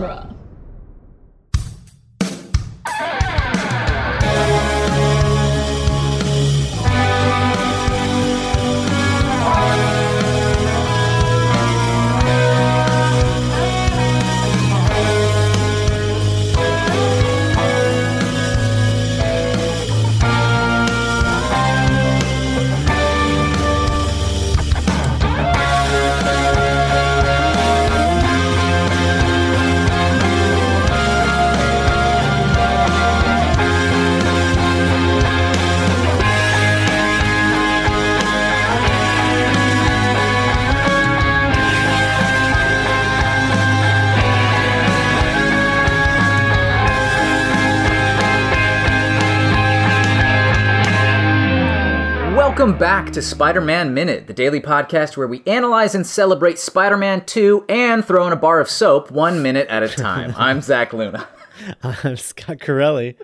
genre. Welcome back to Spider Man Minute, the daily podcast where we analyze and celebrate Spider Man 2 and throw in a bar of soap one minute at a time. I'm Zach Luna. I'm Scott Corelli.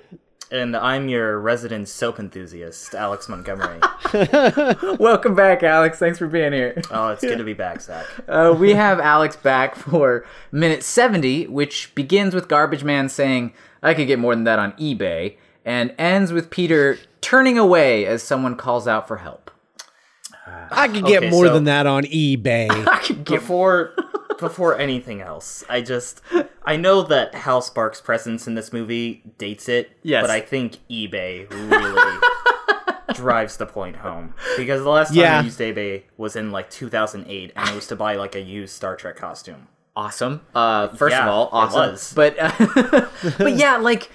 And I'm your resident soap enthusiast, Alex Montgomery. Welcome back, Alex. Thanks for being here. oh, it's good to be back, Zach. Uh, we have Alex back for minute 70, which begins with Garbage Man saying, I could get more than that on eBay, and ends with Peter turning away as someone calls out for help. I could get Okay, more so- than that on eBay. I could get Before before anything else, I just I know that Hal Sparks' presence in this movie dates it, Yes. but I think eBay really drives the point home because the last time Yeah. I used eBay was in like 2008, and it was to buy like a used Star Trek costume. awesome. Uh, first of Yeah, all, it awesome. was. But uh, but yeah, like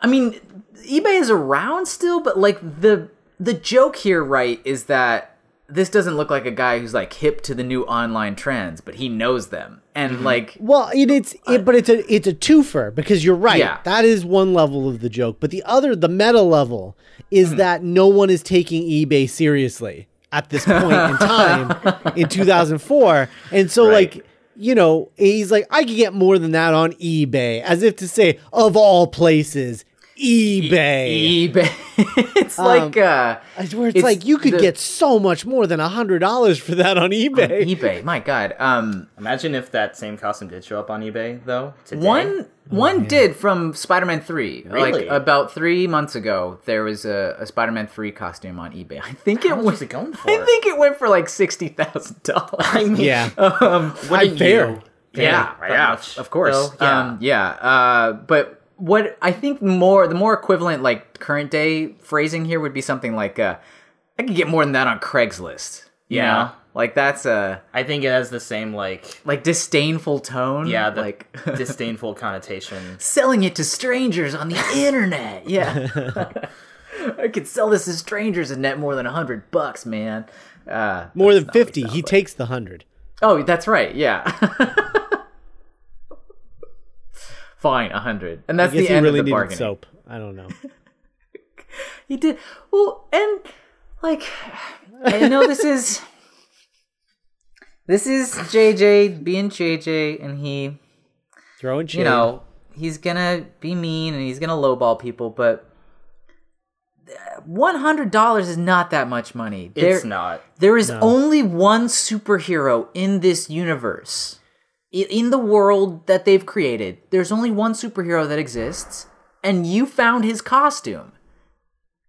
I mean, eBay is around still, but like the the joke here, right, is that this doesn't look like a guy who's like hip to the new online trends, but he knows them, and Mm-hmm. like well, it, it's it, but it's a it's a twofer because you're right. Yeah. That is one level of the joke, but the other, the meta level, is Hmm. that no one is taking eBay seriously at this point in time in 2004, and so Right. like. You know, he's like, I could get more than that on eBay, as if to say, of all places, eBay. eBay. it's like uh, I swear it's, It's like you could the- get so much more than a hundred dollars for that on eBay. eBay. My God, um, Imagine if that same costume did show up on eBay though. Today. one one did from Spider-Man Three. Really? Like about three months ago, there was a, a Spider-Man Three costume on eBay. I think it How much was. was it going for? I think it went for like sixty thousand dollars. I mean, yeah, um, wouldn't fair. you yeah, pay that yeah, much, of course. though? Yeah. Um, yeah. Uh, but what I think more the more equivalent like current day phrasing here would be something like uh, I could get more than that on Craigslist. You Yeah. know? like that's a I think it has the same like like disdainful tone. yeah, the like disdainful connotation. selling it to strangers on the internet. Yeah, I could sell this to strangers and net more than a hundred bucks, man. Uh, more than not what it fifty. He like. takes the hundred. Oh, that's right. Yeah. Fine, a hundred, and that's the end really of the bargaining. soap. I don't know. He did well, and like I know this is this is JJ being JJ, and he Throwing shade. you know he's gonna be mean and he's gonna lowball people, but one hundred dollars is not that much money. It's not. There is only one superhero in this universe. I- In the world that they've created, there's only one superhero that exists, and you found his costume.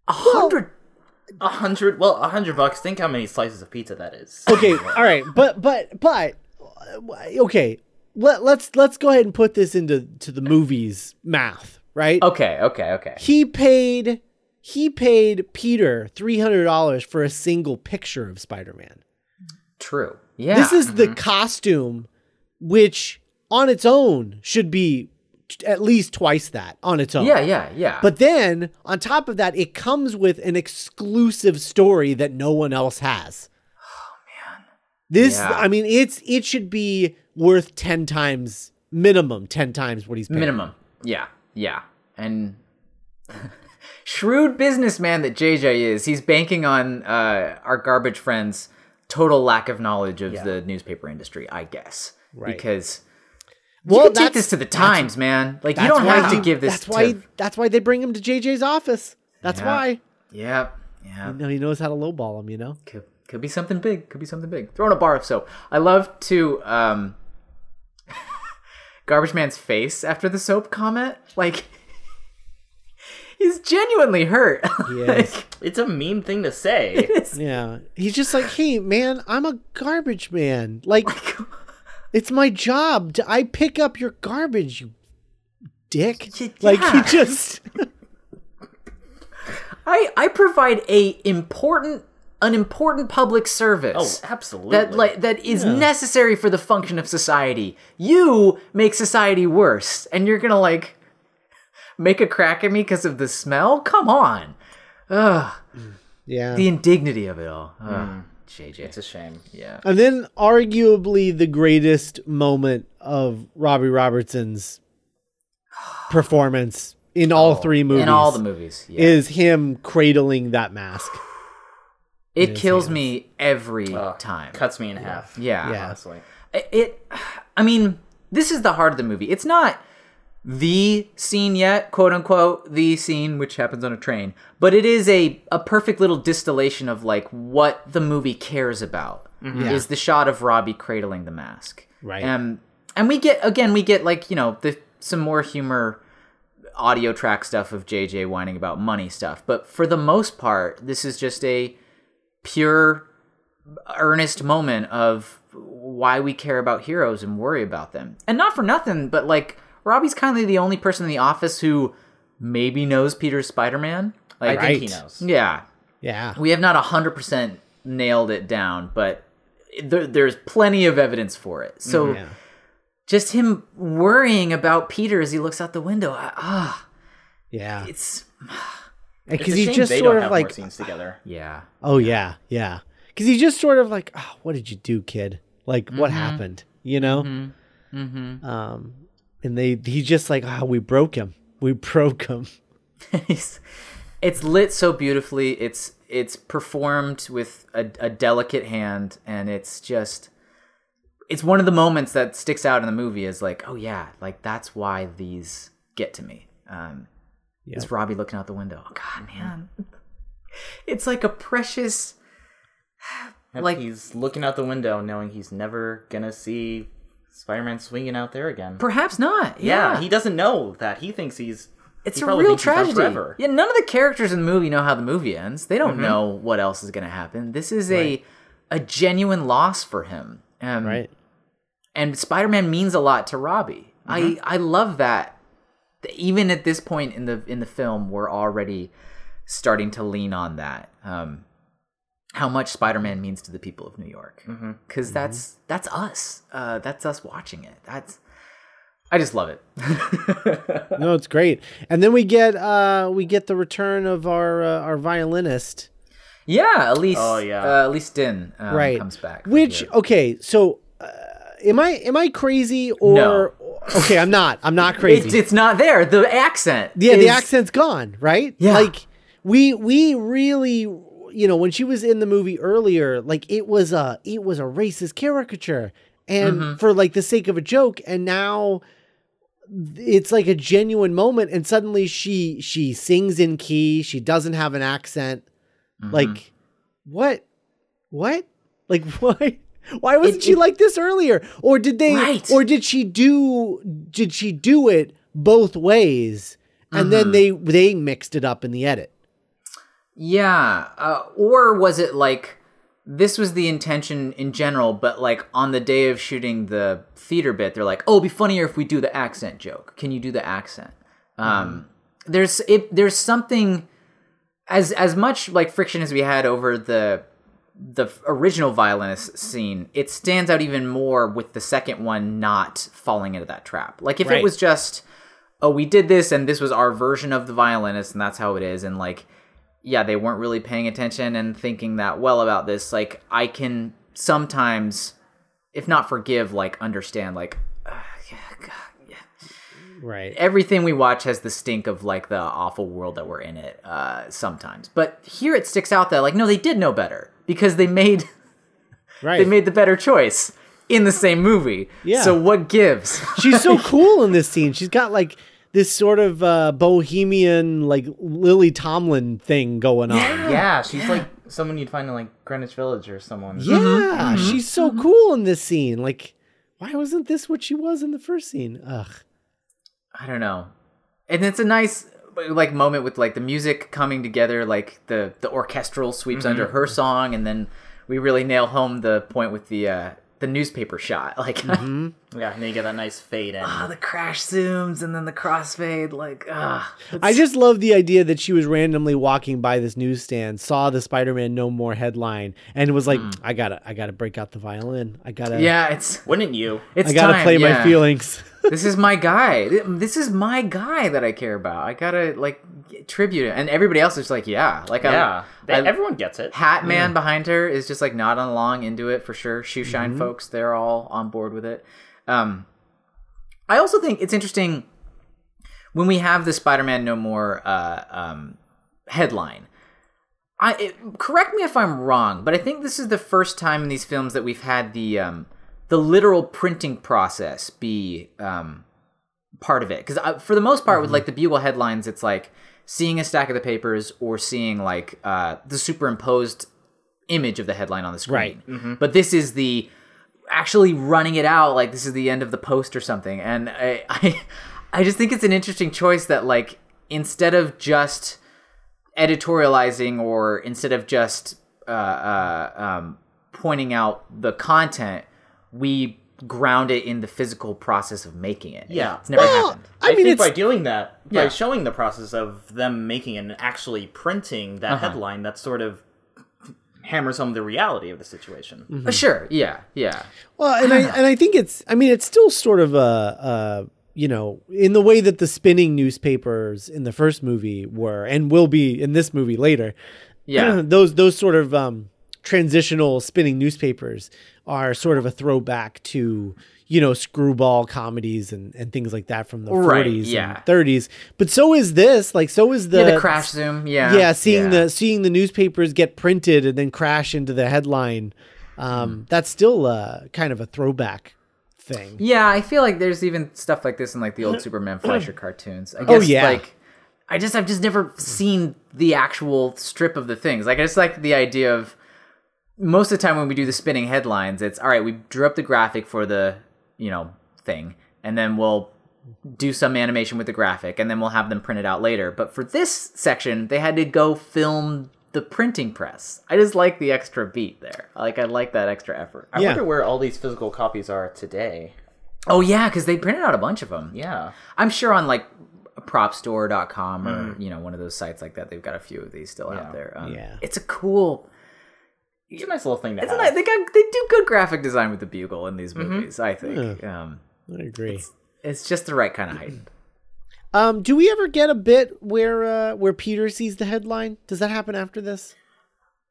A hundred. A hundred. Well, a hundred bucks. Think how many slices of pizza that is. okay, all right, but but but uh, okay. Let let's let's go ahead and put this into to the movies math, right? Okay, okay, okay. He paid he paid Peter three hundred dollars for a single picture of Spider Man. True. Yeah. This is the costume, which on its own should be t- at least twice that on its own. Yeah, yeah, yeah. But then on top of that, it comes with an exclusive story that no one else has. Oh man. This Yeah. I mean it's it should be worth 10 times minimum 10 times what he's paying. minimum. Yeah, yeah. And shrewd businessman that JJ is, he's banking on uh, our garbage friends' total lack of knowledge of the newspaper industry, I guess. Right. Because Well, you can take this to the Times, man. Like you don't why have to give this That's to. why that's why they bring him to JJ's office. That's Yeah. why. Yeah, yeah. You know, he knows how to lowball him, you know? Could, could be something big. Could be something big. Throw in a bar of soap. I love to. Um, Garbage Man's face after the soap comment. Like, he's genuinely hurt. Yes. It's a mean thing to say. Yeah. He's just like, hey, man, I'm a garbage man. Like, it's my job. To, I pick up your garbage, you dick. Y- Like, he yeah. just. I I provide a important an important public service. oh, service. absolutely. that like that is necessary for the function of society. You make society worse, and you're gonna like make a crack at me because of the smell. Come on, ugh, Yeah. the indignity of it all. Ugh, mm. JJ, it's a shame. yeah, and then, arguably, the greatest moment of Robbie Robertson's performance in all oh, three movies in all the movies, yeah. is him cradling that mask. it kills me every Ugh, time. Cuts me in half. Yeah. Yeah. Honestly. it, it i mean this is the heart of the movie it's not the scene yet quote unquote the scene which happens on a train but it is a, a perfect little distillation of like what the movie cares about Yeah. is the shot of robbie cradling the mask Right. um, and we get again we get like you know the, some more humor audio track stuff of jj whining about money stuff but for the most part this is just a pure earnest moment of why we care about heroes and worry about them. And not for nothing, but like Robbie's kind of the only person in the office who maybe knows Peter's Spider-Man. I Like, think he knows. yeah, Yeah. we have not 100% nailed it down, but there, there's plenty of evidence for it. So Yeah. just him worrying about Peter as he looks out the window, I- ah, Yeah. it's It's Because a he's just they sort don't of have like, scenes together. yeah. oh, yeah. Yeah. Because he's just sort of like, oh, what did you do, kid? Like, what Mm-hmm. happened? You know? Mm-hmm. Um, and they, he's just like, oh, we broke him. We broke him. it's, it's lit so beautifully. It's it's performed with a, a delicate hand, and it's just it's one of the moments that sticks out in the movie. Is like, oh yeah, like that's why these get to me. Um, Yeah. Is Robbie looking out the window? Oh God, man, it's like a precious. Like- he's looking out the window, knowing he's never gonna see Spider-Man swinging out there again. Perhaps not. yeah, Yeah, he doesn't know that. He thinks he's. It's he a real thinks he's done tragedy. Yeah, none of the characters in the movie know how the movie ends. They don't know what else is going to happen. This is a a genuine loss for him. Um, Right. And Spider-Man means a lot to Robbie. I I love that. Even at this point in the in the film, we're already starting to lean on that. Um, how much Spider-Man means to the people of New York, because that's that's us. Uh, that's us watching it. That's I just love it. No, it's great. And then we get, uh, we get the return of our, uh, our violinist. Yeah, at least Oh, yeah. uh, at least Din um, right comes back. which good. okay so uh, am i am i crazy or No. okay i'm not i'm not crazy it's not there. The accent. yeah the accent's gone right Yeah. like we we really you know when she was in the movie earlier like it was a it was a racist caricature and Mm-hmm. for like the sake of a joke and now it's like a genuine moment and suddenly she she sings in key she doesn't have an accent Mm-hmm. like what what like why why wasn't It- she it- like this earlier or did they Right. or did she do did she do it both ways and then they Mm-hmm. they mixed it up in the edit Yeah, uh, or was it like this was the intention in general, but like on the day of shooting the theater bit, they're like, "Oh, it'd be funnier if we do the accent joke. Can you do the accent?" Um, there's it. There's something as as much like friction as we had over the the original violinist scene. It stands out even more with the second one not falling into that trap. Like if Right. it was just, "Oh, we did this, and this was our version of the violinist, and that's how it is," and like yeah, they weren't really paying attention and thinking that well about this. Like, I can sometimes, if not forgive, like understand, like, uh, yeah, God, yeah. right everything we watch has the stink of like the awful world that we're in it. Uh, sometimes, but here it sticks out that like, no, they did know better because they made right they made the better choice in the same movie. Yeah. So what gives? she's so cool in this scene she's got like this sort of uh bohemian like lily tomlin thing going on Yeah, she's like someone you'd find in like Greenwich Village or someone. Yeah, she's so cool in this scene. Like, why wasn't this what she was in the first scene? Ugh. I don't know. And it's a nice like moment with like the music coming together, like the the orchestral sweeps under her song, and then we really nail home the point with the uh the newspaper shot. Like Yeah, and then you get that nice fade in. ah, the crash zooms and then the crossfade. Like ah, I just love the idea that she was randomly walking by this newsstand, saw the Spider-Man No More headline, and was like, "I gotta, I gotta break out the violin. I gotta, yeah, it's Wouldn't you? it's I gotta time, play my feelings." This is my guy. This is my guy that I care about. I gotta like tribute it, and everybody else is like, yeah, like I- Yeah, they, I- everyone gets it. Hat Man behind her is just like nodding along into it for sure. Shoe shine Mm-hmm. folks, they're all on board with it. Um, I also think it's interesting when we have the Spider-Man No More uh, um, headline. I it, correct me if I'm wrong, but I think this is the first time in these films that we've had the um, the literal printing process be um, part of it. Because for the most part, Mm-hmm. with like the Bugle headlines, it's like seeing a stack of the papers or seeing like uh, the superimposed image of the headline on the screen. Right. But this is the actually running it out like this is the end of the post or something. And I, I, I just think it's an interesting choice that like instead of just editorializing or instead of just uh, uh, um, pointing out the content, we ground it in the physical process of making it. Yeah. it's never Well, happened. I I, mean, think by doing that, Yeah. by showing the process of them making and actually printing that Uh-huh. headline, that sort of hammers home the reality of the situation. Uh, sure, yeah, yeah. Well, and I and I think it's I mean it's still sort of a, a you know in the way that the spinning newspapers in the first movie were and will be in this movie later. Yeah. those those sort of um, transitional spinning newspapers are sort of a throwback to you know screwball comedies and, and things like that from the Right, 40s yeah. and 30s. But so is this like so is the yeah, the crash zoom, yeah. yeah, seeing yeah. the seeing the newspapers get printed and then crash into the headline. Um, That's still uh, kind of a throwback thing. Yeah, I feel like there's even stuff like this in like the old Superman Fleischer cartoons. I guess Oh, yeah. like I just I've just never seen the actual strip of the things. Like I just like the idea of most of the time when we do the spinning headlines, it's all right, we drew up the graphic for the, you know, thing, and then we'll do some animation with the graphic and then we'll have them printed out later. But for this section, they had to go film the printing press. I just like the extra beat there. Like I like that extra effort. I Yeah. wonder where all these physical copies are today. Oh yeah, because they printed out a bunch of them. Yeah. I'm sure on like propstore.com or you know one of those sites like that they've got a few of these still Yeah. out there. Um, Yeah. it's a cool. It's a nice little thing to It's have. nice, they got they do good graphic design with the bugle in these movies. I think um, I agree. it's just the right kind of height. Um, do we ever get a bit where uh, where Peter sees the headline? Does that happen after this?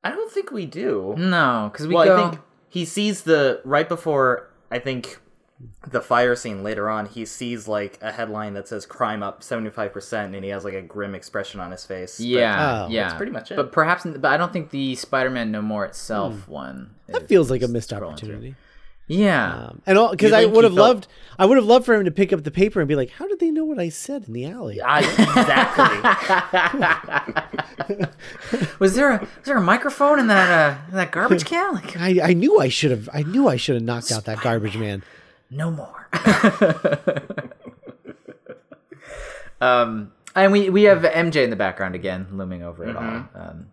I don't think we do. No, because we well, go. I think he sees the right before. I think the fire scene later on. He sees like a headline that says "crime up seventy five percent," and he has like a grim expression on his face. But yeah, Oh. yeah, That's pretty much it. But perhaps, but I don't think the Spider-Man No More itself one. That feels like a missed scrolling through. opportunity. Yeah, Um, and all because I would have felt- loved, I would have loved for him to pick up the paper and be like, "How did they know what I said in the alley?" I, exactly. was there a was there a microphone in that uh in that garbage can? Like I, I knew I should have, I knew I should have knocked out that garbage man. No more. um, and we we have MJ in the background again, looming over it all. Um,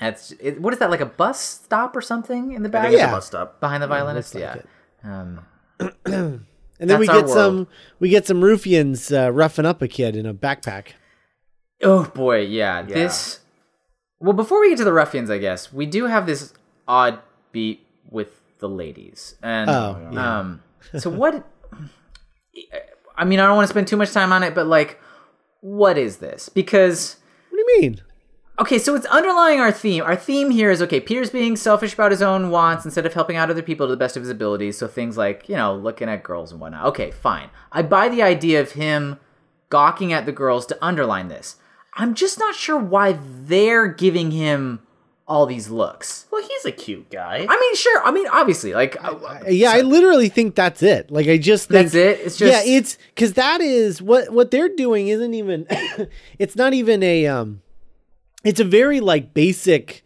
that's it, what is that like a bus stop or something in the I back think it's Yeah. a bus stop. behind the violinist? like yeah. it. Um, And then we That's our get some, we get some ruffians uh, roughing up a kid in a backpack. oh boy, yeah, This. Well, before we get to the ruffians, I guess we do have this odd beat with the ladies, and Oh, yeah. um, so what? I mean, I don't want to spend too much time on it, but like, what is this? Because What do you mean? Okay, so it's underlying our theme. Our theme here is okay, Peter's being selfish about his own wants instead of helping out other people to the best of his abilities. So things like, you know, looking at girls and whatnot. Okay, fine. I buy the idea of him gawking at the girls to underline this. I'm just not sure why they're giving him all these looks. Well, he's a cute guy. I mean, sure. I mean, obviously, like, uh, Yeah, I literally think that's it. Like I just think That's it? It's just yeah, it's because that is what what they're doing isn't even. it's not even a um. It's a very like basic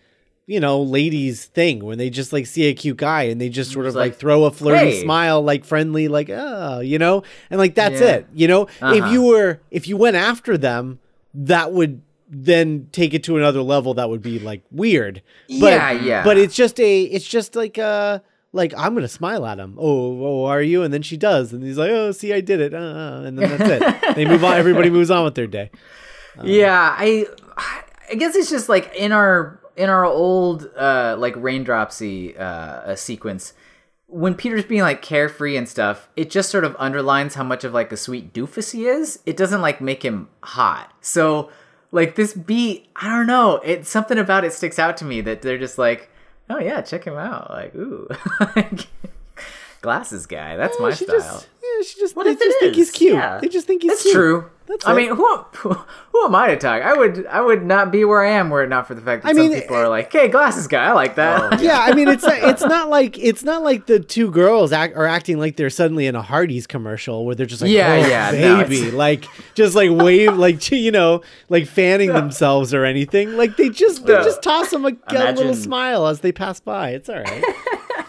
you know, ladies thing when they just like see a cute guy and they just sort of like, like, throw a flirty "Hey." smile, like friendly, like oh, you know, and like that's Yeah. it. You know, if Uh-huh. you were if you went after them, that would then take it to another level that would be like weird. But, Yeah, yeah. But it's just a it's just like uh like I'm gonna smile at him. Oh, oh, are you? And then she does, and he's like, "Oh, see, I did it." Uh, uh, and then that's it. they move on. Everybody moves on with their day. yeah, I I guess it's just like in our in our old uh like raindropsy uh, uh sequence when Peter's being like carefree and stuff, it just sort of underlines how much of like a sweet doofus he is. It doesn't like make him hot. So like this beat, I don't know. It's something about it sticks out to me that they're just like, oh yeah, check him out. Like ooh, like, glasses guy. That's my she style. just, yeah, she just, What they if just it think he's cute. Yeah. They just think he's That's cute. true. That's true. I it. mean, who, who who am I to talk? I would I would not be where I am were it not for the fact that I some mean, people eh, are like, "Hey, glasses guy, I like that." Oh, yeah, I mean, it's it's not like it's not like the two girls act, are acting like they're suddenly in a Hardee's commercial where they're just like, Yeah, oh, yeah, baby, it's- like just like wave, like you know, like fanning themselves or anything. Like they just they No. just toss them a, a little smile as they pass by. It's all right.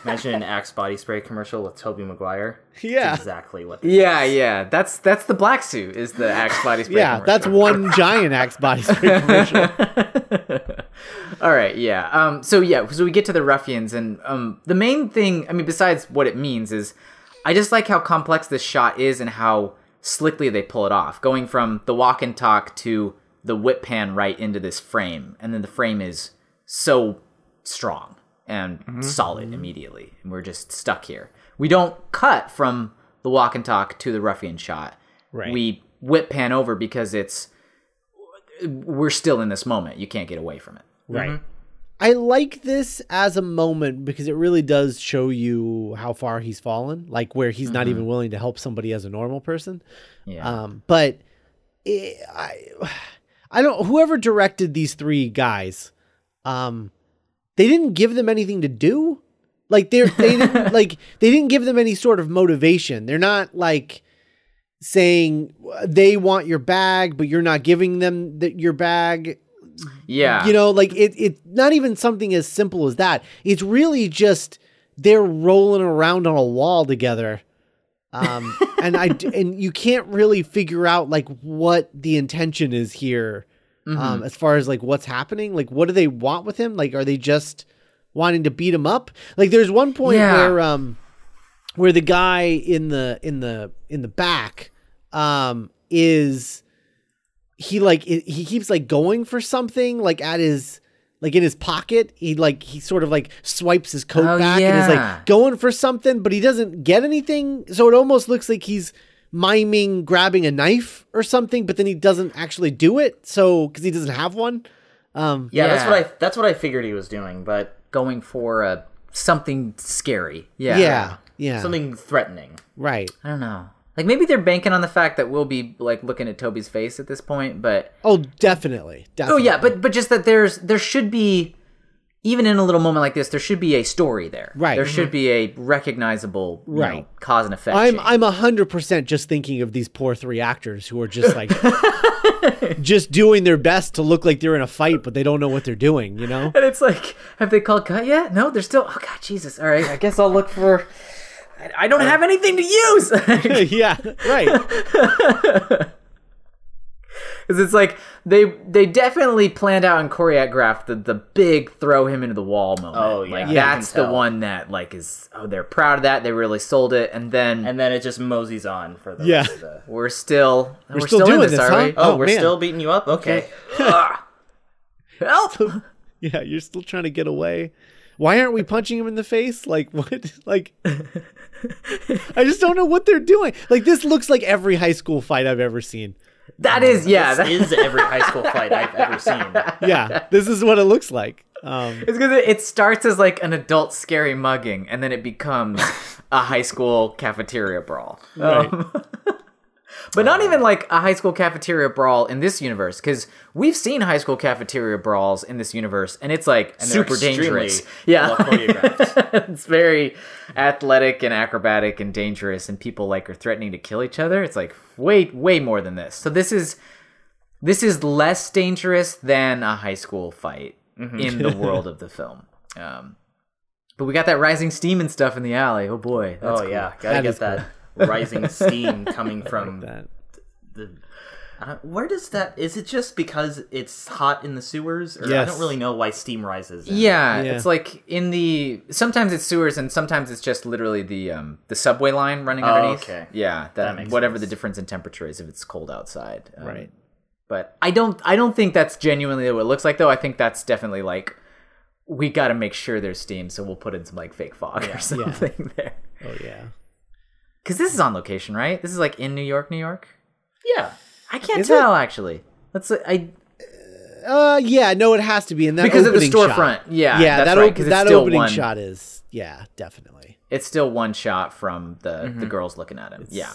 Imagine an Axe body spray commercial with Tobey Maguire. It's Yeah. exactly what. The Yeah, yeah. That's that's the black suit is the Axe body spray. yeah, that's one giant Axe body spray commercial. All right, yeah. Um, so yeah, so we get to the ruffians, and um, the main thing, I mean, besides what it means, is I just like how complex this shot is and how slickly they pull it off, going from the walk and talk to the whip pan right into this frame, and then the frame is so strong and solid immediately, and we're just stuck here. We don't cut from the walk and talk to the ruffian shot. Right. We whip pan over because it's we're still in this moment. You can't get away from it. Right. I like this as a moment because it really does show you how far he's fallen, like where he's not even willing to help somebody as a normal person. Yeah. Um, but it, I, I don't. Whoever directed these three guys, um, they didn't give them anything to do. Like they're they didn't like they didn't give them any sort of motivation. They're not like saying they want your bag, but you're not giving them the, your bag yeah. you know like it it's not even something as simple as that it's really just they're rolling around on a wall together um and I and you can't really figure out like what the intention is here um as far as like what's happening? Like what do they want with him? Like are they just wanting to beat him up? Like there's one point Yeah. where um where the guy in the in the in the back um is he like he keeps like going for something like at his like in his pocket. He like he sort of like swipes his coat Oh, back and is like going for something but he doesn't get anything. So it almost looks like he's miming grabbing a knife or something but then he doesn't actually do it so because he doesn't have one um Yeah, that's what I that's what I figured he was doing, but Going for a something scary. Yeah. yeah yeah, something threatening. right I don't know. Like maybe they're banking on the fact that we'll be like looking at Tobey's face at this point, but oh definitely oh yeah, but but just that there's there should be even in a little moment like this, there should be a story there. Right. There should mm-hmm. be a recognizable you know, Right. cause and effect. I'm chain. I'm a hundred percent just thinking of these poor three actors who are just like just doing their best to look like they're in a fight, but they don't know what they're doing. You know? And it's like, have they called cut yet? No, they're still. Oh God, Jesus! All right, I guess I'll look for. I- I don't uh, have anything to use. yeah, right. Because it's like they they definitely planned out and choreographed the, the big throw him into the wall moment. Oh, yeah. like Yeah, that's the one that like is oh they're proud of that they really sold it and then And then it just moseys on for the Yeah. rest of the. we're still we're, still still, in doing this, this, are huh? we? Oh, Oh, we're man. still beating you up. Okay. Ugh. help! Yeah, you're still trying to get away. Why aren't we punching him in the face? Like what? Like I just don't know what they're doing. Like this looks like every high school fight I've ever seen. That is yeah. This That, is every high school fight I've ever seen. Yeah, this is what it looks like. Um, It's because it, it starts as like an adult scary mugging, and then it becomes a high school cafeteria brawl. Right. Um, but not even like a high school cafeteria brawl in this universe, because we've seen high school cafeteria brawls in this universe, and it's like And super dangerous. Yeah, well it's very athletic and acrobatic and dangerous, and people like are threatening to kill each other. It's like way, way more than this. So this is this is less dangerous than a high school fight in the world of the film. Um, but we got that rising steam and stuff in the alley. Oh boy. that's oh cool. yeah, gotta That get that rising steam coming from That. the. I where does that? Is it just because it's hot in the sewers, or I don't really know why steam rises? Yeah, Yeah. it's like in the sometimes it's sewers and sometimes it's just literally the um the subway line running Oh, underneath. okay. Yeah, that, makes whatever sense. the difference in temperature is if it's cold outside. Um, Right. But I don't I don't think that's genuinely what it looks like though. I think that's definitely like we got to make sure there's steam, so we'll put in some like fake fog or something there. Oh yeah. Because this is on location, right? This is like in New York, New York. yeah. I can't Is tell actually. Let's I Uh, yeah. No, it has to be in that because of the opening shot. storefront. Yeah, Yeah, that's that right, op- 'cause that still opening one- shot is yeah, definitely. It's still one shot from the Mm-hmm. the girls looking at him. Yeah.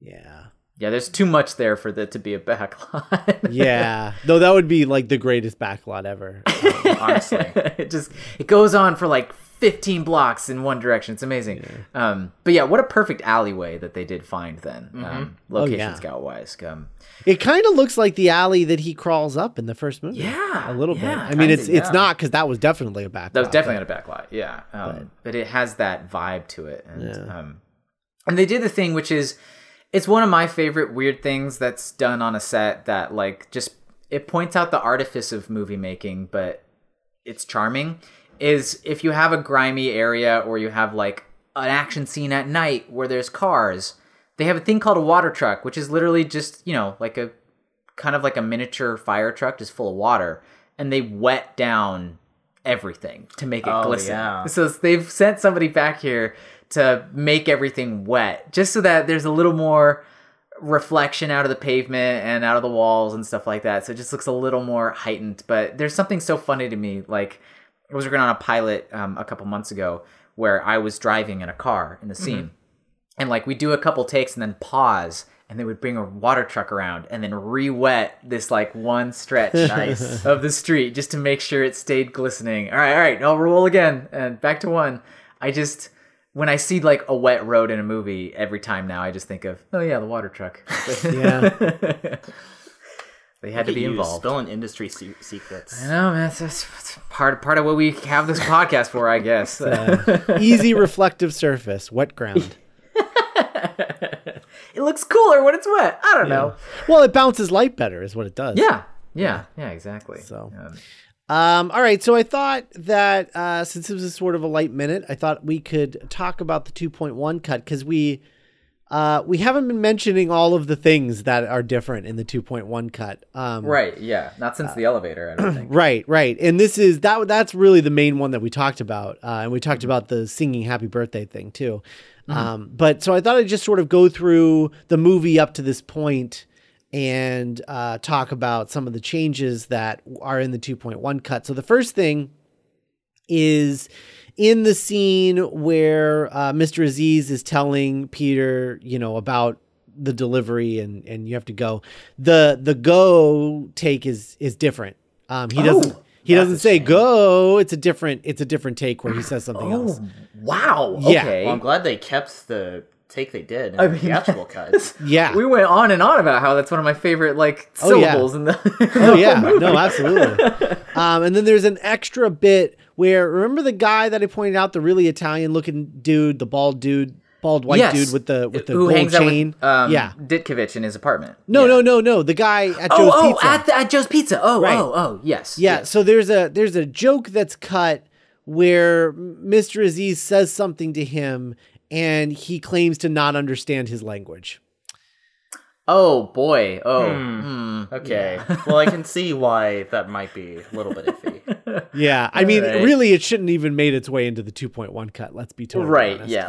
Yeah. Yeah, there's too much there for there to be a backlot. Yeah. Though that would be like the greatest backlot ever. Honestly, it just it goes on for like 15 blocks in one direction. It's amazing. Um, but yeah, what a perfect alleyway that they did find then, um, location Mm-hmm. Oh, yeah. scout wise. Um, It kind of looks like the alley that he crawls up in the first movie. Yeah, a little bit. I mean, it's kinda, it's yeah. not because that was definitely a backlot. that was definitely on a backlot. Yeah, um, but, it has that vibe to it, and Yeah. um, and they did the thing which is it's one of my favorite weird things that's done on a set that like just it points out the artifice of movie making, but it's charming. Is if you have a grimy area or you have like an action scene at night where there's cars, they have a thing called a water truck, which is literally just you know like a kind of like a miniature fire truck just full of water, and they wet down everything to make it Oh, glisten. yeah. So they've sent somebody back here to make everything wet, just so that there's a little more reflection out of the pavement and out of the walls and stuff like that. So it just looks a little more heightened. But there's something so funny to me. Like I was working on a pilot um, a couple months ago where I was driving in a car in the scene, and like we do a couple takes and then pause. And they would bring a water truck around and then re-wet this like one stretch Nice. of the street just to make sure it stayed glistening. All right, all right, I'll roll again and back to one. I just when I see like a wet road in a movie every time now, I just think of oh yeah, the water truck. Yeah. they had to be You involved. Spilling industry se- secrets. I know, man. That's, that's, that's part part of what we have this podcast for, I guess. Easy reflective surface, wet ground. it looks cooler when it's wet. I don't know. Well, it bounces light better, is what it does. Yeah, yeah, yeah, exactly. So- Um, Um, all right, so I thought that uh, since this was sort of a light minute, I thought we could talk about the 2.1 cut because we uh, we haven't been mentioning all of the things that are different in the 2.1 cut. Um, right, yeah. Not since the elevator, I don't think. Right, right, and this is that. That's really the main one that we talked about, uh, and we talked about the singing "Happy Birthday" thing too. Um, but so I thought I'd just sort of go through the movie up to this point and uh, talk about some of the changes that are in the 2.1 cut. So the first thing is in the scene where uh, Mr. Aziz is telling Peter, you know, about the delivery and and you have to go. The the go take is is different. Um, he doesn't he doesn't say shame. go. It's a different it's a different take where he says something else. Oh, wow. Yeah. Okay. Well, I'm glad they kept the take they did in I the mean- theatrical cut. Yeah. We went on and on about how that's one of my favorite like Oh, yeah. syllables in the Oh yeah, no, absolutely. Um, and then there's an extra bit where remember the guy that I pointed out, the really Italian looking dude, the bald dude, bald white Yes. dude with the with the who gold hangs chain. out with um, yeah. Ditkovich in his apartment. No, Yeah. no, no, no. The guy at Oh, Joe's oh, Pizza. at the, at Joe's Pizza. Oh, Right. oh, oh, yes. yeah. yes. So there's a there's a joke that's cut where Mr. Aziz says something to him and he claims to not understand his language. Oh boy. Oh. Hmm. hmm. Okay. well, I can see why that might be a little bit iffy. Yeah, I mean, Right. really, it shouldn't even made its way into the 2.1 cut. Let's be totally Right. honest. Yeah.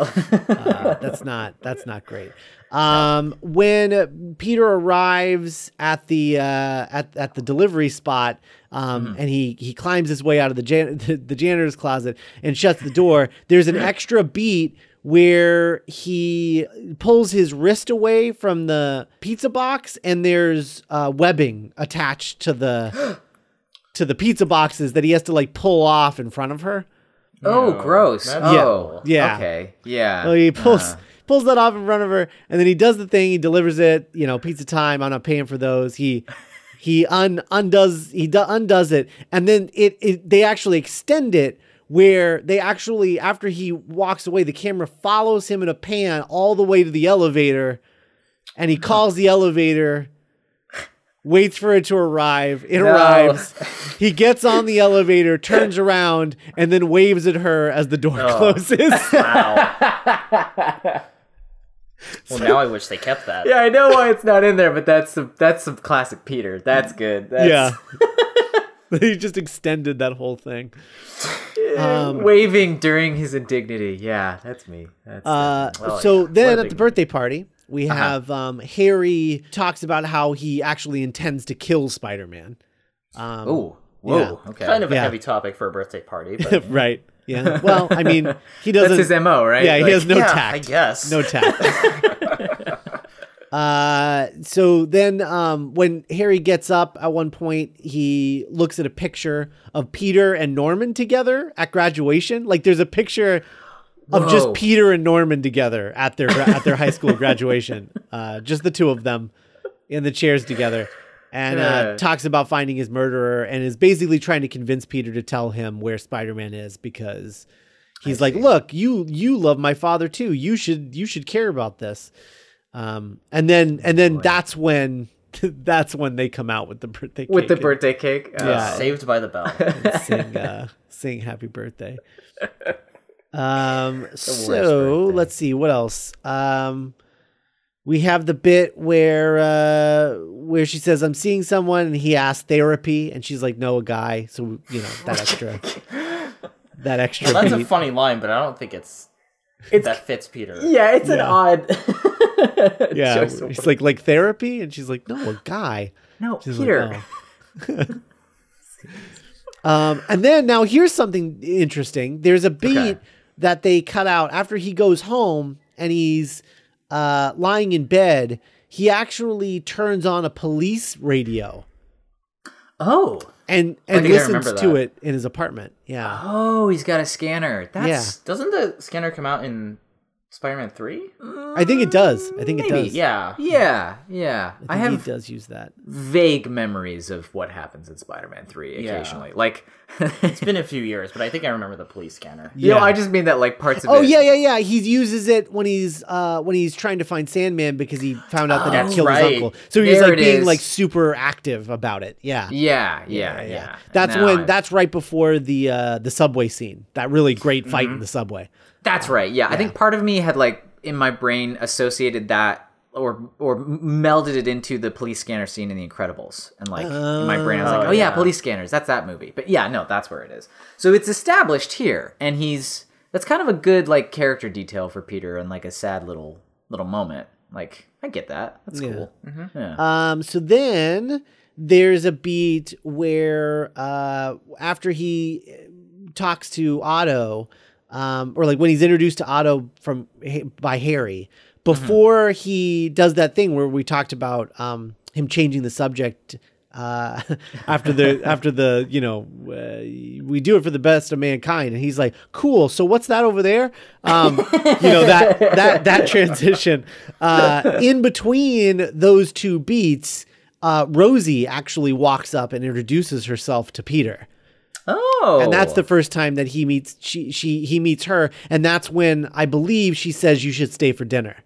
Uh, that's not that's not great. Um, when Peter arrives at the uh, at at the delivery spot, um, and he he climbs his way out of the, jan- the the janitor's closet and shuts the door. There's an extra beat where he pulls his wrist away from the pizza box, and there's uh, webbing attached to the to the pizza boxes that he has to like pull off in front of her. oh, No, gross. that's Oh. Yeah. Okay. Yeah. Oh, he pulls Uh, pulls that off in front of her, and then he does the thing. He delivers it. You know, pizza time. I'm not paying for those. He he un undoes he do, undoes it, and then it, it they actually extend it where they actually after he walks away, the camera follows him in a pan all the way to the elevator, and he calls the elevator. Waits for it to arrive. It No. arrives. He gets on the elevator, turns around, and then waves at her as the door closes. Wow. well, now I wish they kept that. Yeah, I know why it's not in there, but that's some that's some classic Peter. That's good. That's, yeah. he just extended that whole thing. Um, waving during his indignity. Yeah, that's me. That's Uh, Well, so yeah. then at the birthday party, we Uh-huh. have um, Harry talks about how he actually intends to kill Spider Man. Um, oh, whoa. yeah. Okay, Kind of a Yeah. heavy topic for a birthday party, but right. Yeah. Well, I mean, he doesn't. That's his mo, right? yeah, he has no yeah, tact. I guess. No tact. uh, so then, um, when Harry gets up at one point, he looks at a picture of Peter and Norman together at graduation. Like, there's a picture of just Peter and Norman together at their at their high school graduation. Uh, just the two of them in the chairs together. And uh, Yeah. talks about finding his murderer and is basically trying to convince Peter to tell him where Spider-Man is because he's like, "Look, you you love my father too. You should you should care about this." Um, and then and then that's when that's when they come out with the birthday with the cake birthday cake. Uh, Yeah. Saved by the bell. and sing uh, sing happy birthday. Um, so let's see what else. Um, we have the bit where uh where she says I'm seeing someone and he asks therapy and she's like no a guy so you know that extra that extra That's a funny line, but I don't think it's, It's- that fits Peter. Yeah, it's an odd. yeah choice he's like like therapy and she's like no a guy No, She's like, Peter. "Oh." um, and then now here's something interesting. There's a beat Okay. That they cut out after he goes home and he's uh, lying in bed. He actually turns on a police radio Oh. and and think I remember listens to it in his apartment. Yeah. Oh, he's got a scanner. That's Doesn't the scanner come out in Spider-Man 3? I think it does. I think it does. Yeah. Yeah, yeah. I, I, have he does use that. vague memories of what happens in Spider-Man 3 Yeah. occasionally. Like It's been a few years, but I think I remember the police scanner. You know, Yeah. I just mean that like parts of Oh it. yeah, yeah, yeah. He uses it when he's uh when he's trying to find Sandman because he found out that Oh, he killed right. his uncle. So he's There like being is. like super active about it. Yeah. Yeah, yeah, yeah. That's Now when I- that's right before the uh the subway scene. That really great fight Mm-hmm. in the subway. That's right. Yeah. I think part of me had like in my brain associated that or or melded it into the police scanner scene in The Incredibles, and like in my brain I was like, Oh, oh yeah, yeah. police scanners. That's that movie. But yeah, no, that's where it is. So it's established here, and he's that's kind of a good like character detail for Peter, and like a sad little little moment. Like I get that. That's cool. Yeah. Um so then there's a beat where uh after he uh, talks to Otto um or like when he's introduced to Otto from by Harry before he does that thing where we talked about um him changing the subject uh after the after the you know uh, we do it for the best of mankind. And he's like cool so what's that over there? Um you know that that that transition uh in between those two beats uh rosie actually walks up and introduces herself to peter oh, and that's the first time that he meets she she he meets her and that's when i believe she says you should stay for dinner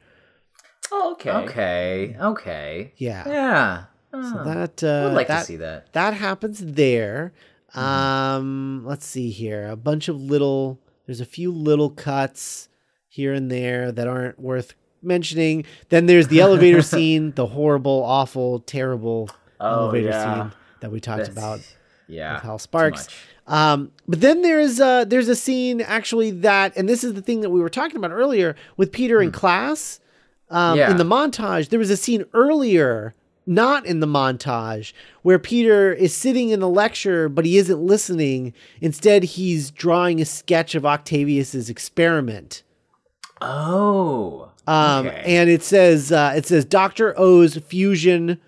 Oh, okay. okay. Okay. yeah Yeah. so Oh, that I uh would like that, to see that. that happens there. Um, let's see here. A bunch of little. There's a few little cuts here and there that aren't worth mentioning. Then there's the elevator scene, the horrible, awful, terrible Oh, elevator yeah. scene that we talked That's- about Yeah. with Hal Sparks. Um, but then there's uh there's a scene actually that, and this is the thing that we were talking about earlier with Peter in class. Um, Yeah. in the montage, there was a scene earlier, not in the montage, where Peter is sitting in the lecture, but he isn't listening. Instead, he's drawing a sketch of Octavius's experiment. Oh. Um, Okay. and it says uh, it says Doctor O's fusion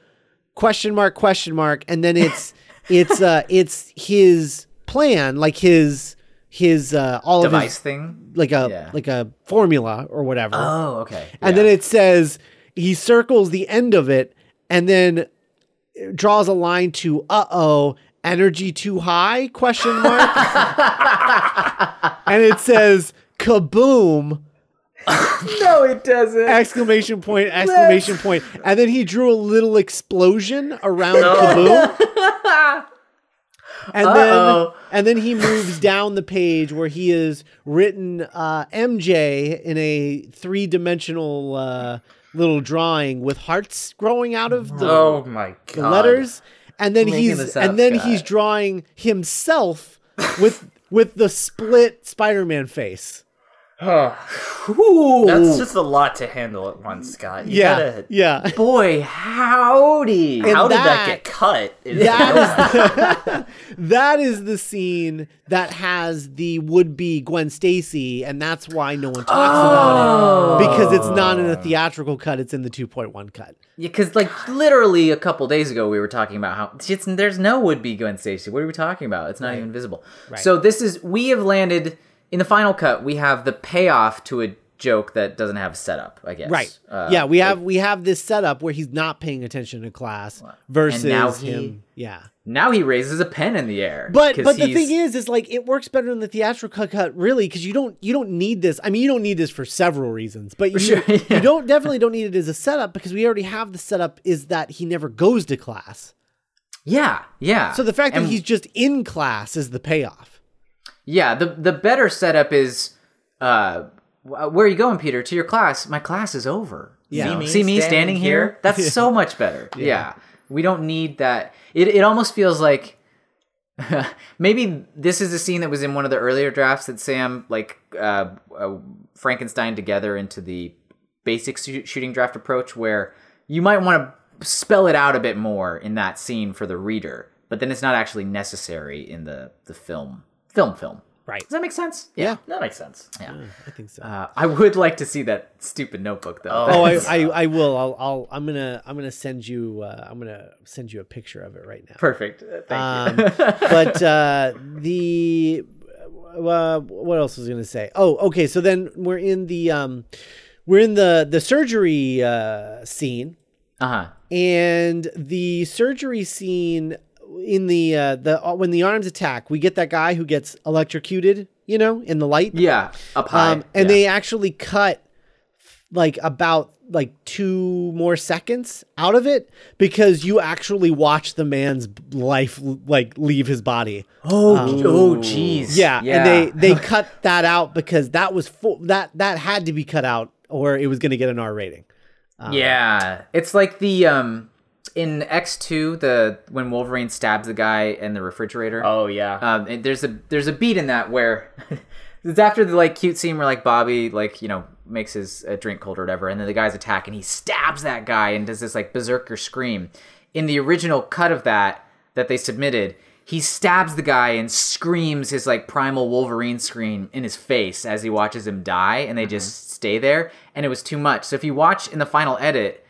question mark question mark, and then it's it's uh it's his plan, like his his uh all of Device his thing. like a Yeah. like a formula or whatever. Oh, okay. and Yeah. then it says he circles the end of it, and then draws a line to "Uh oh, energy too high?" question mark, and it says "Kaboom!" no, it doesn't. exclamation point exclamation point. point and then he drew a little explosion around kaboom and then Uh-oh. and then he moves down the page where he has written uh, mj in a three-dimensional uh, little drawing with hearts growing out of the, Oh my god. the letters and then Making he's up, and then Scott. he's drawing himself with with the split spider-man face Ooh, That's just a lot to handle at once, Scott. You yeah gotta- yeah boy, howdy. And How did that that- get cut? Is That is that is the scene that has the would be Gwen Stacy, and that's why no one talks about it oh. because it's not in a theatrical cut; it's in the 2.1 cut. Yeah, because like literally a couple days ago, we were talking about how it's, there's no would be Gwen Stacy. What are we talking about? It's not even visible. So this is we have landed in the final cut. We have the payoff to a joke that doesn't have a setup. I guess. Right? Uh, yeah, we have we have this setup where he's not paying attention to class versus now he- him. Yeah, Now he raises a pen in the air. but but the thing is, is like it works better in the theatrical cut, really, because you don't you don't need this. I mean, you don't need this for several reasons, but you sure, yeah. you don't definitely don't need it as a setup because we already have the setup is that he never goes to class. yeah, yeah. So the fact that he's just in class is the payoff. Yeah, the the better setup is uh where are you going, Peter? To your class. My class is over. Yeah. See me See me standing, standing here? here? That's so much better. Yeah. We don't need that. It it almost feels like maybe this is a scene that was in one of the earlier drafts that Sam like uh, uh Frankenstein together into the basic shoo- shooting draft approach where you might want to spell it out a bit more in that scene for the reader, but then it's not actually necessary in the the film film film. Right. Does that make sense? Yeah. That makes sense. Yeah. I think so. Uh, I would like to see that stupid notebook though. oh, I, I, I will. I'll, I'll, I'm gonna, I'm gonna send you, uh, I'm gonna send you a picture of it right now. perfect. Uh, Thank Um, you. but uh, the, uh, what else was I gonna say? Oh, okay. So then we're in the, um, we're in the the surgery uh, scene, uh huh. and the surgery scene in the uh, the uh, when the arms attack, we get that guy who gets electrocuted. You know, in the light. Yeah. Up high. Um, and yeah. they actually cut like about like two more seconds out of it because you actually watch the man's life like leave his body. Oh. oh. Jeez. Yeah, and they they cut that out because that was full that that had to be cut out or it was going to get an R rating. yeah. It's like the um in X two the when Wolverine stabs the guy in the refrigerator. Oh yeah. Um, there's a there's a beat in that where it's after the like cute scene where like Bobby like you know makes his uh, drink cold or whatever, and then the guys attack and he stabs that guy and does this like berserker scream. In the original cut of that that they submitted, he stabs the guy and screams his like primal Wolverine scream in his face as he watches him die, and they just stay there, and it was too much. So if you watch in the final edit,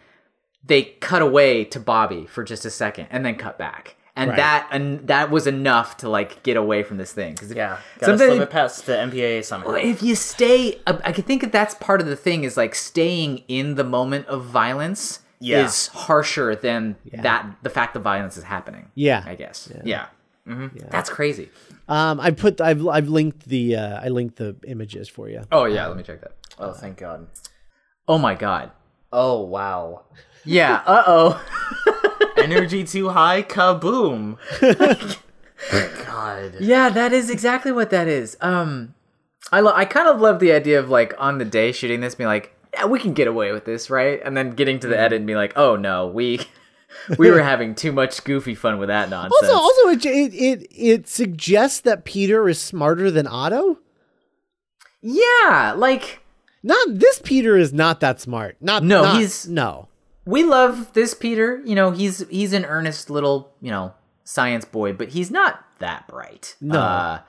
they cut away to Bobby for just a second and then cut back. And Right. that and that was enough to like get away from this thing because yeah. Gotta slip it past the MPAA somehow. if you stay, I I can think that that's part of the thing is like staying in the moment of violence Yeah. is harsher than that the fact that violence is happening. Yeah. I guess. Yeah. Mhm. That's crazy. Um, I put I've I've linked the uh, I linked the images for you. Oh yeah, let me check that. Oh, thank God. Oh my god. Oh wow. Yeah. Uh oh. Energy too high, kaboom. God. Yeah, that is exactly what that is. Um, I lo- I kind of love the idea of like on the day shooting this, being like, yeah, we can get away with this, right? And then getting to the edit and be like, oh no, we we were having too much goofy fun with that nonsense. Also, also it, it it it suggests that Peter is smarter than Otto. yeah, like Not this Peter is not that smart. Not No, not- he's- no. We love this Peter. You know, he's he's an earnest little you know science boy, but he's not that bright. No. Uh,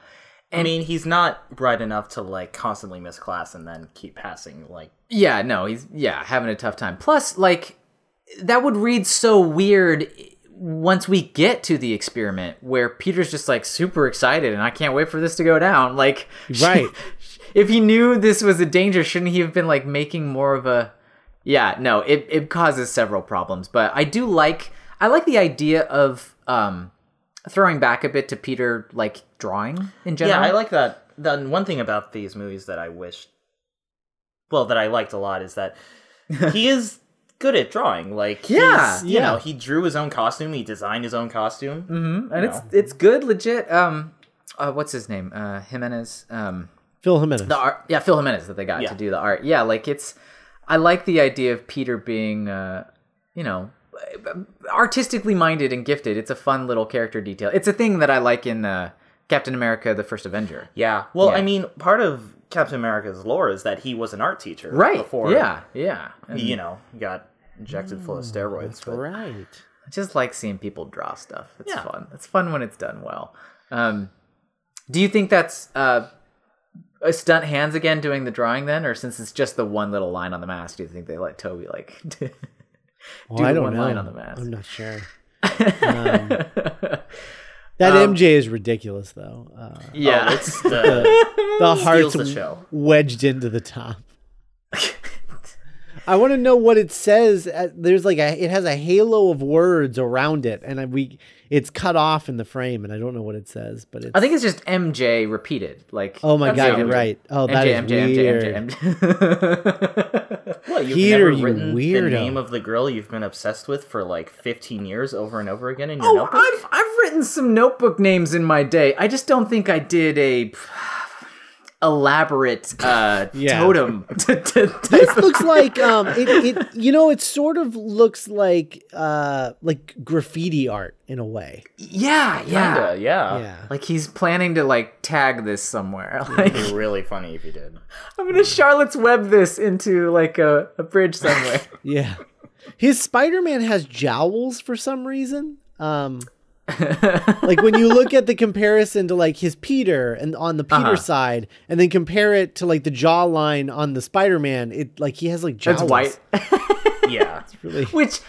I mean, he's not bright enough to like constantly miss class and then keep passing. Like, Yeah, no, he's yeah having a tough time. Plus, like that would read so weird once we get to the experiment where Peter's just like super excited and I can't wait for this to go down. Like, Right. if he knew this was a danger, shouldn't he have been like making more of a? Yeah, no, it it causes several problems, but I do like. I like the idea of um, throwing back a bit to Peter like drawing in general. Yeah, I like that. The one thing about these movies that I wish, well, that I liked a lot is that he is good at drawing. Like, Yeah, you yeah. know, he drew his own costume, he designed his own costume. mm-hmm. and it's No. it's good, legit. Um, uh, what's his name? Uh, Jimenez. Um, Phil Jimenez. the art yeah phil jimenez that they got Yeah. to do the art yeah like it's i like the idea of peter being uh you know artistically minded and gifted it's a fun little character detail it's a thing that i like in uh captain america the first avenger Yeah. Well, Yeah. I mean, part of Captain America's lore is that he was an art teacher. right Before, yeah yeah and you know, got injected full of steroids. But right. i just like seeing people draw stuff it's Yeah. fun it's fun when it's done well um do you think that's uh a stunt hands again doing the drawing then or since it's just the one little line on the mask do you think they let tobey like Well, do I don't one know. line on the mask. I'm not sure. Um, that Um, MJ is ridiculous, though. Uh, yeah Oh, it's the, the heart's the show. wedged into the top. I want to know what it says. There's like a, it has a halo of words around it, and I, we, it's cut off in the frame, and I don't know what it says, but it's. I think it's just MJ repeated. Like oh my god, you're MJ. right. Oh, that MJ, is MJ, weird. MJ, MJ, What, you've Peter, never you written the weirdo. name of the girl you've been obsessed with for like 15 years over and over again in your oh, notebook? I've I've written some notebook names in my day. I just don't think I did a elaborate uh, Yeah. totem. to- to- to- this looks like um it, it you know it sort of looks like uh like graffiti art in a way yeah, yeah, Kinda, yeah. yeah Like he's planning to like tag this somewhere. Like It'd be really funny if he did. I'm gonna Charlotte's Web this into like a, a bridge somewhere. yeah his spider-man has jowls for some reason um like when you look at the comparison to like his peter and on the peter Uh-huh. side and then compare it to like the jawline on the spider-man it like he has like jowls That's white. Yeah. really Which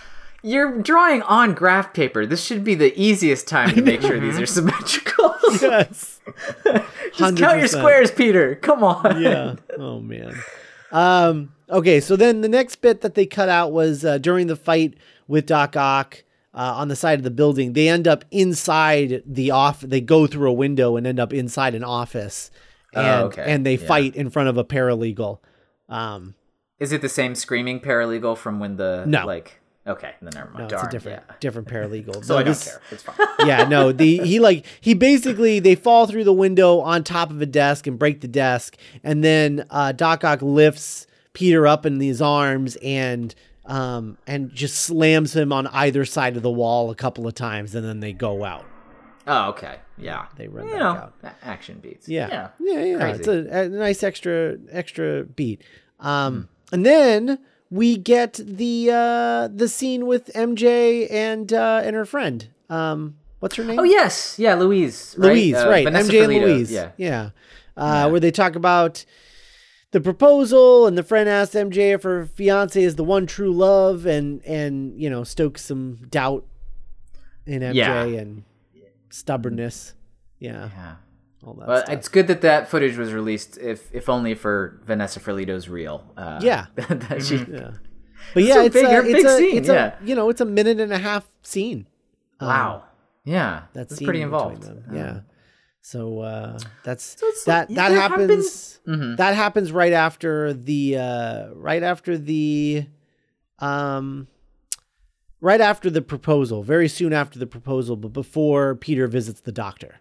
you're drawing on graph paper. This should be the easiest time to make sure these are symmetrical. yes Just count your squares, Peter. Come on. yeah. Oh man. Um. Okay. So then the next bit that they cut out was uh, during the fight with Doc Ock uh, on the side of the building. They end up inside the off. They go through a window and end up inside an office, and Oh, okay. and they Yeah. fight in front of a paralegal. Um. Is it the same screaming paralegal from when the No. like? Okay, then never mind. No, Darn, it's a different yeah. different paralegal. So No, I don't care. It's fine. yeah, no, the he like he basically they fall through the window on top of a desk and break the desk, and then uh, Doc Ock lifts Peter up in his arms and um and just slams him on either side of the wall a couple of times, and then they go out. Oh, okay. Yeah. They run you back know, out. action beats. Yeah, Yeah. yeah, yeah. It's a, a nice extra extra beat. Um, Hmm. and then we get the uh the scene with MJ and uh and her friend. Um, what's her name? Oh yes, yeah, Louise. Right? Louise, Uh, right? Vanessa MJ and Ferlito, Louise. Yeah. yeah. Uh, Where they talk about the proposal, and the friend asks MJ if her fiance is the one true love, and and you know stokes some doubt in MJ Yeah. and stubbornness. Yeah, Yeah. all that But stuff. it's good that that footage was released, if if only for Vanessa Ferlito's reel. Uh, Yeah. that she, Yeah. But It's yeah, a it's big- a, it's big a, scene, It's yeah. a you know, it's a minute and a half scene. Um, Wow. Yeah. That's That's pretty involved. Yeah. So uh, that's it's that like- that there happens. Mhm. That happens right after the uh, right after the um right after the proposal, very soon after the proposal, but before Peter visits the doctor.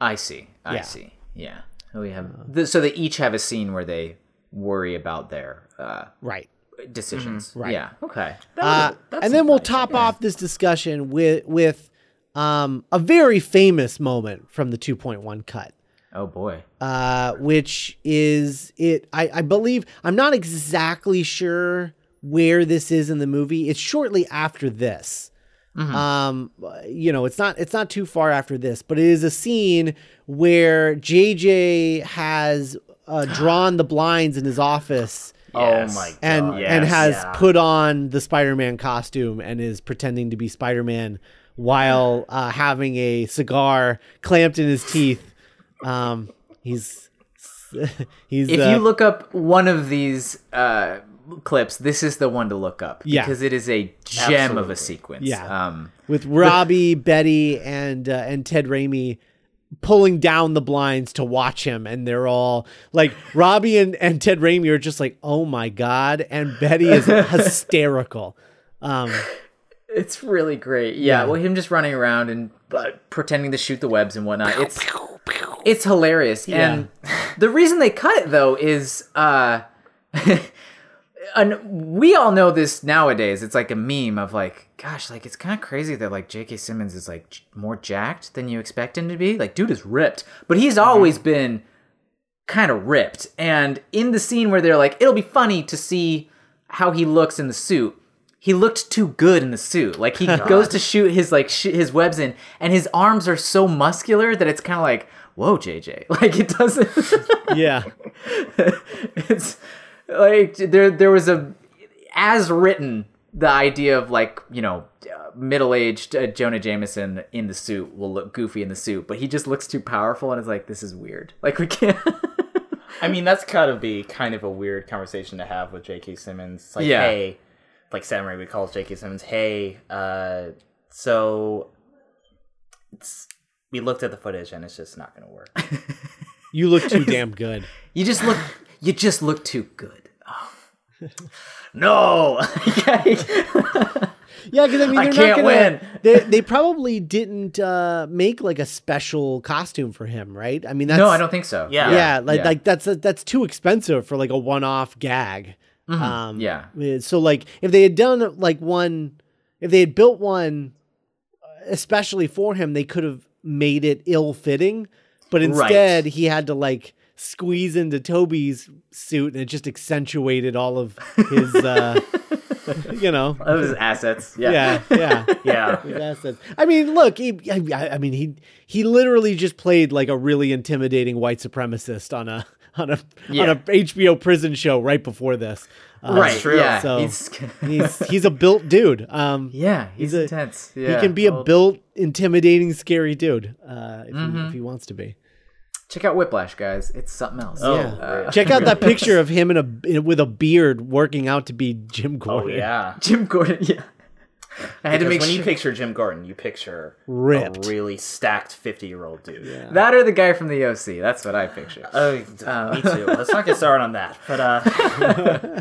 I see. I Yeah. see. Yeah. We have th- so they each have a scene where they worry about their uh, Right. decisions. Right. Yeah. Okay. Uh, and then we'll nice, top off this discussion with with um, a very famous moment from the 2.1 cut. Oh boy. uh, which is it. I, I believe I'm not exactly sure where this is in the movie. It's shortly after this. Um, you know, it's not it's not too far after this, but it is a scene where JJ has uh, drawn the blinds in his office Yes. Oh my god. and yes, and has yeah. put on the Spider-Man costume and is pretending to be Spider-Man while uh, having a cigar clamped in his teeth. Um, he's he's If uh, you look up one of these uh, clips, this is the one to look up Yeah. because it is a gem of a sequence. Yeah. Um, with Robbie, Betty, and uh, and Ted Raimi pulling down the blinds to watch him, and they're all like Robbie and, and Ted Raimi are just like, oh my god, and Betty is hysterical. Um, It's really great. Yeah, well, him just running around and uh, pretending to shoot the webs and whatnot. It's it's hilarious. And the reason they cut it though is uh and we all know this nowadays. It's like a meme of like, gosh, like it's kind of crazy that like J.K. Simmons is like j- more jacked than you expect him to be. Like, dude is ripped, but he's always been kind of ripped. And in the scene where they're like, it'll be funny to see how he looks in the suit. He looked too good in the suit. Like he goes to shoot his like sh- his webs in, and his arms are so muscular that it's kind of like, whoa, JJ. Like it doesn't. yeah, it's like there there was a as written the idea of like you know uh, middle-aged uh, Jonah Jameson in the suit will look goofy in the suit, but he just looks too powerful, and it's like this is weird. Like we can't. I mean, that's gotta be kind of a weird conversation to have with J.K. Simmons. Like, Yeah. hey, like Sam Raimi calls J.K. Simmons, hey, uh, so it's we looked at the footage and it's just not gonna work. you look too damn good. you just look. You just look too good. Oh. no. Yeah, because I mean, they're can't not gonna, win. They they probably didn't uh, make like a special costume for him, right? I mean, that's no, I don't think so. Yeah. yeah, like yeah. like that's that's too expensive for like a one-off gag. Um, Yeah. So like if they had done like one, if they had built one, especially for him, they could have made it ill-fitting. But instead, he had to like squeeze into Tobey's suit, and it just accentuated all of his, uh, you know. Of his assets. Yeah. Yeah, yeah. yeah. His assets. I mean, look, he, I, I mean, he he literally just played like a really intimidating white supremacist on a on a Yeah. on a HBO prison show right before this. Uh, Right. true. Yeah. So- he's, He's he's a built dude. Um, yeah. He's, He's a- intense. Yeah. he can be a built, intimidating, scary dude uh, if, Mm-hmm. he, if he wants to be. Check out Whiplash, guys. It's something else. Oh, yeah. uh, Check out that picture of him in a in, with a beard working out to be Jim Gordon. Oh yeah. Jim Gordon. Yeah. I had to make when sure. you picture Jim Gordon, you picture Ripped. a really stacked fifty-year-old dude. That or the guy from the OC. That's what I picture. Oh, me too. Let's not get started on that. But uh,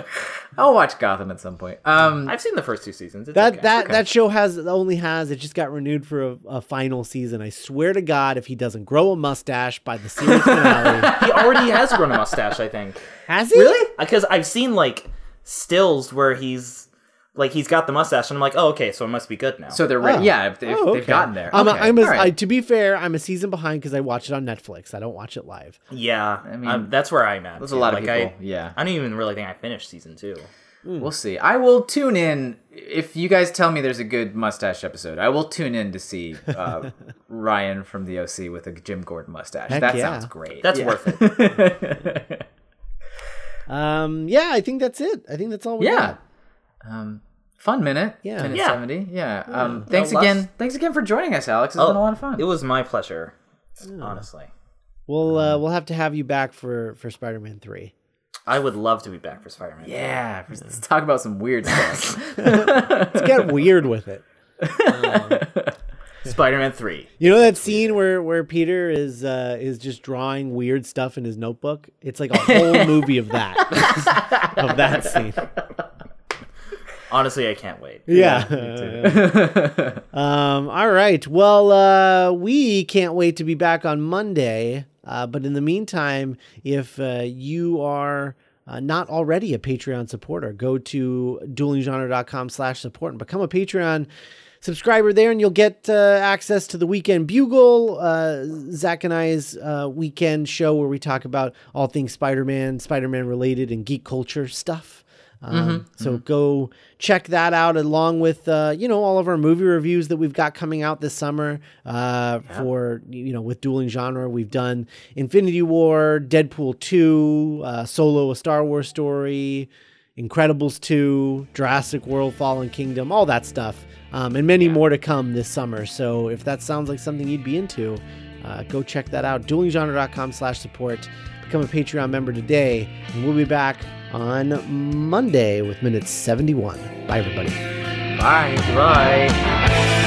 I'll watch Gotham at some point. Um, I've seen the first two seasons. It's That okay. that that show has only has it just got renewed for a, a final season. I swear to God, if he doesn't grow a mustache by the series finale, he already has grown a mustache. I think has he? really? because I've seen like stills where he's like he's got the mustache, and I'm like, oh, okay, so it must be good now. So they're ready. Oh. Yeah, if they've, Oh, they've gotten there. I'm, Okay, I'm a, all right. I, to be fair, I'm a season behind because I watch it on Netflix. I don't watch it live. yeah, I mean, mean that's where I'm at. there's a too. lot of like, people. I, yeah, I don't even really think I finished season two. we'll see. I will tune in if you guys tell me there's a good mustache episode. I will tune in to see uh, Ryan from the OC with a Jim Gordon mustache. Heck that yeah. sounds great. That's Yeah. worth it. Um, yeah, I think that's it. I think that's all we Yeah. got. Um, fun minute. Yeah. Minute Yeah. 70. Yeah. Um, thanks No, again. less- Thanks again for joining us, Alex. It's Oh, been a lot of fun. It was my pleasure, honestly. We'll uh, we'll have to have you back for for Spider-Man three. I would love to be back for Spider-Man. yeah. Let's talk about some weird stuff. Let's get weird with it. Spider-Man three. You know that scene where where Peter is uh, is just drawing weird stuff in his notebook? It's like a whole movie of that of that scene. Honestly, I can't wait. Yeah. um, all right. Well, uh, we can't wait to be back on Monday. Uh, but in the meantime, if uh, you are uh, not already a Patreon supporter, go to duelinggenre.com slash support and become a Patreon subscriber there, and you'll get uh, access to the Weekend Bugle, uh, Zach and I's uh, weekend show where we talk about all things Spider-Man, Spider-Man related, and geek culture stuff. Um, so go check that out along with uh, you know all of our movie reviews that we've got coming out this summer uh, for you know with dueling genre we've done Infinity War, Deadpool 2, uh, Solo a Star Wars story, Incredibles 2, Jurassic World Fallen Kingdom, all that stuff. Um, and many more to come this summer. So if that sounds like something you'd be into, uh, go check that out. duelinggenre.com slash support. Become a Patreon member today, and we'll be back on Monday with minute 71. Bye, everybody. Bye. Bye.